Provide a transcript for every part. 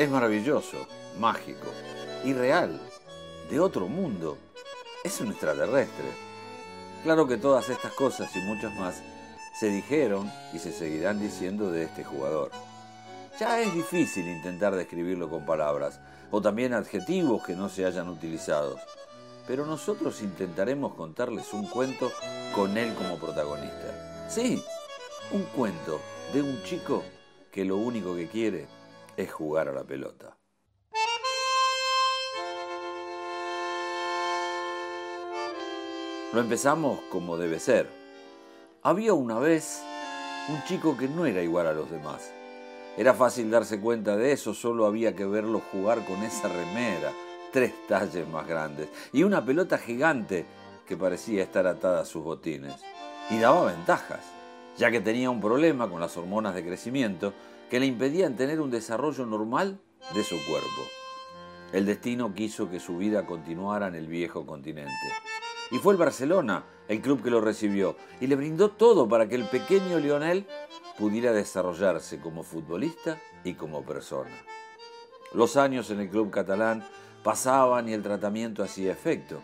Es maravilloso, mágico, irreal, de otro mundo. Es un extraterrestre. Claro que todas estas cosas y muchas más se dijeron y se seguirán diciendo de este jugador. Ya es difícil intentar describirlo con palabras, o también adjetivos que no se hayan utilizado, pero nosotros intentaremos contarles un cuento con él como protagonista. Sí, un cuento de un chico que lo único que quiere es jugar a la pelota. Lo empezamos como debe ser. Había una vez un chico que no era igual a los demás. Era fácil darse cuenta de eso, solo había que verlo jugar con esa remera, tres talles más grandes, y una pelota gigante que parecía estar atada a sus botines. Y daba ventajas, ya que tenía un problema con las hormonas de crecimiento que le impedían tener un desarrollo normal de su cuerpo. El destino quiso que su vida continuara en el viejo continente. Y fue el Barcelona el club que lo recibió y le brindó todo para que el pequeño Lionel pudiera desarrollarse como futbolista y como persona. Los años en el club catalán pasaban y el tratamiento hacía efecto.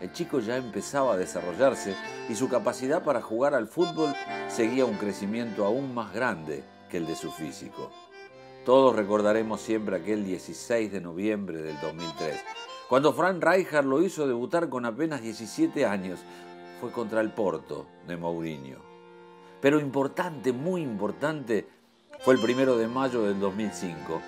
El chico ya empezaba a desarrollarse y su capacidad para jugar al fútbol seguía un crecimiento aún más grande el de su físico. Todos recordaremos siempre aquel 16 de noviembre del 2003, cuando Frank Rijkaard lo hizo debutar con apenas 17 años. Fue contra el Porto de Mourinho. Pero importante, muy importante, fue el primero de mayo del 2005,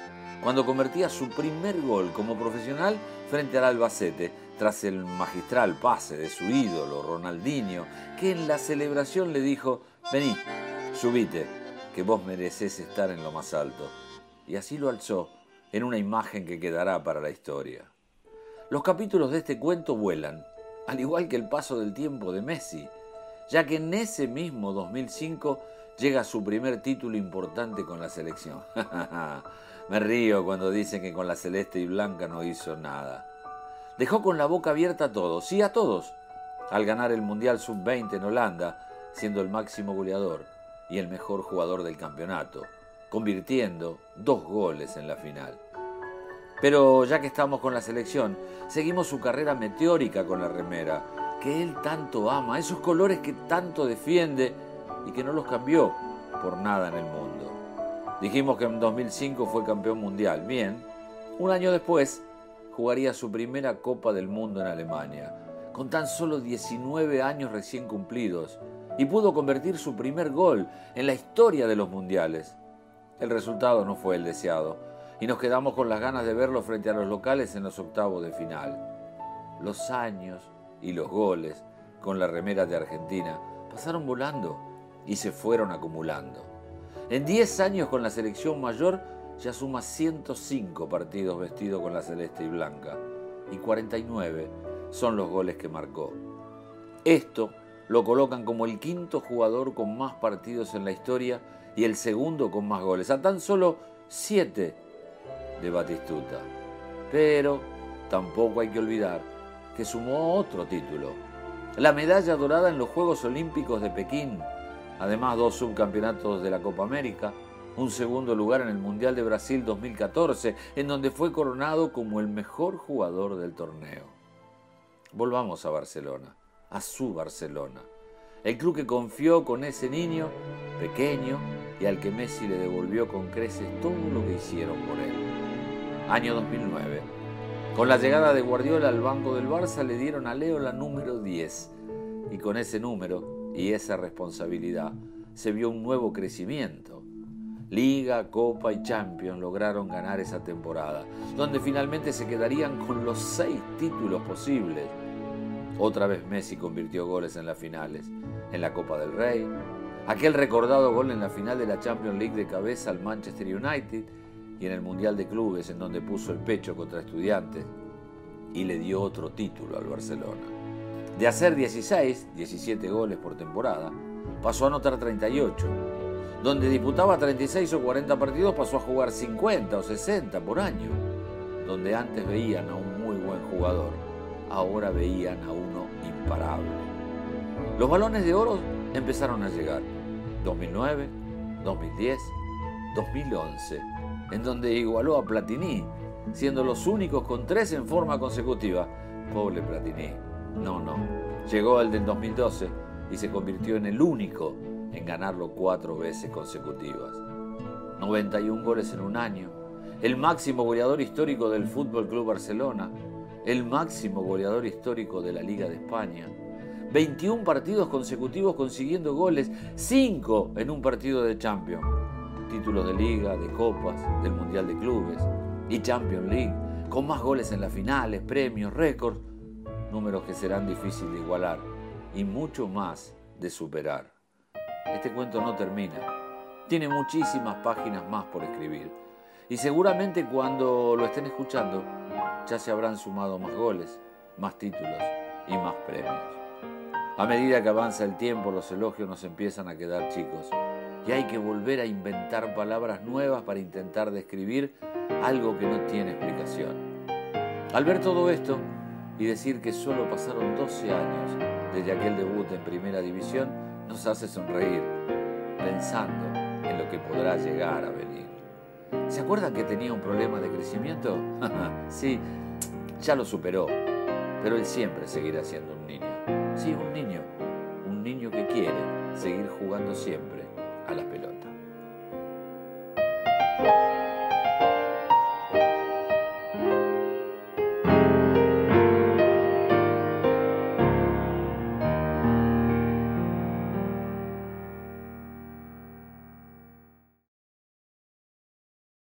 cuando convertía su primer gol como profesional frente al Albacete, tras el magistral pase de su ídolo, Ronaldinho, que en la celebración le dijo, vení, subite, que vos mereces estar en lo más alto. Y así lo alzó en una imagen que quedará para la historia. Los capítulos de este cuento vuelan, al igual que el paso del tiempo de Messi, ya que en ese mismo 2005 llega su primer título importante con la selección. Me río cuando dicen que con la celeste y blanca no hizo nada. Dejó con la boca abierta a todos, sí a todos, al ganar el Mundial Sub-20 en Holanda, siendo el máximo goleador y el mejor jugador del campeonato, convirtiendo dos goles en la final. Pero ya que estamos con la selección, seguimos su carrera meteórica con la remera, que él tanto ama, esos colores que tanto defiende y que no los cambió por nada en el mundo. Dijimos que en 2005 fue campeón mundial. Bien, un año después jugaría su primera Copa del Mundo en Alemania, con tan solo 19 años recién cumplidos, y pudo convertir su primer gol en la historia de los mundiales. El resultado no fue el deseado y nos quedamos con las ganas de verlo frente a los locales en los octavos de final. Los años y los goles con la remera de Argentina pasaron volando y se fueron acumulando. En 10 años con la selección mayor ya suma 105 partidos vestido con la celeste y blanca y 49 son los goles que marcó. Esto lo colocan como el quinto jugador con más partidos en la historia y el segundo con más goles, a tan solo 7 de Batistuta. Pero tampoco hay que olvidar que sumó otro título, la medalla dorada en los Juegos Olímpicos de Pekín, además dos subcampeonatos de la Copa América, un segundo lugar en el Mundial de Brasil 2014, en donde fue coronado como el mejor jugador del torneo. Volvamos a Barcelona, a su Barcelona, el club que confió con ese niño pequeño y al que Messi le devolvió con creces todo lo que hicieron por él año 2009. Con la llegada de Guardiola al banco del Barça le dieron a Leo la número 10 y con ese número y esa responsabilidad se vio un nuevo crecimiento. Liga, Copa y Champions lograron ganar esa temporada, donde finalmente se quedarían con los seis títulos posibles. Otra vez Messi convirtió goles en las finales, en la Copa del Rey, aquel recordado gol en la final de la Champions League de cabeza al Manchester United y en el Mundial de Clubes en donde puso el pecho contra estudiantes y le dio otro título al Barcelona. De hacer 16, 17 goles por temporada, pasó a anotar 38. Donde disputaba 36 o 40 partidos pasó a jugar 50 o 60 por año. Donde antes veían a un muy buen jugador, ahora veían a uno imparable. Los balones de oro empezaron a llegar. 2009, 2010, 2011 en donde igualó a Platini, siendo los únicos con tres en forma consecutiva. Pobre Platini. No, no. Llegó el del 2012 y se convirtió en el único en ganarlo cuatro veces consecutivas. 91 goles en un año, el máximo goleador histórico del Fútbol Club Barcelona, el máximo goleador histórico de la Liga de España. 21 partidos consecutivos consiguiendo goles, 5 en un partido de Champions. Títulos de liga, de copas, del Mundial de Clubes y Champions League, con más goles en las finales, premios, récords, números que serán difíciles de igualar y mucho más de superar. Este cuento no termina. Tiene muchísimas páginas más por escribir. Y seguramente cuando lo estén escuchando ya se habrán sumado más goles, más títulos y más premios. A medida que avanza el tiempo, los elogios nos empiezan a quedar chicos y hay que volver a inventar palabras nuevas para intentar describir algo que no tiene explicación. Al ver todo esto y decir que solo pasaron 12 años desde aquel debut en Primera División, nos hace sonreír, pensando en lo que podrá llegar a venir. ¿Se acuerdan que tenía un problema de crecimiento? sí, ya lo superó, pero él siempre seguirá siendo un niño. Sí, un niño, un niño que quiere seguir jugando siempre a la pelota.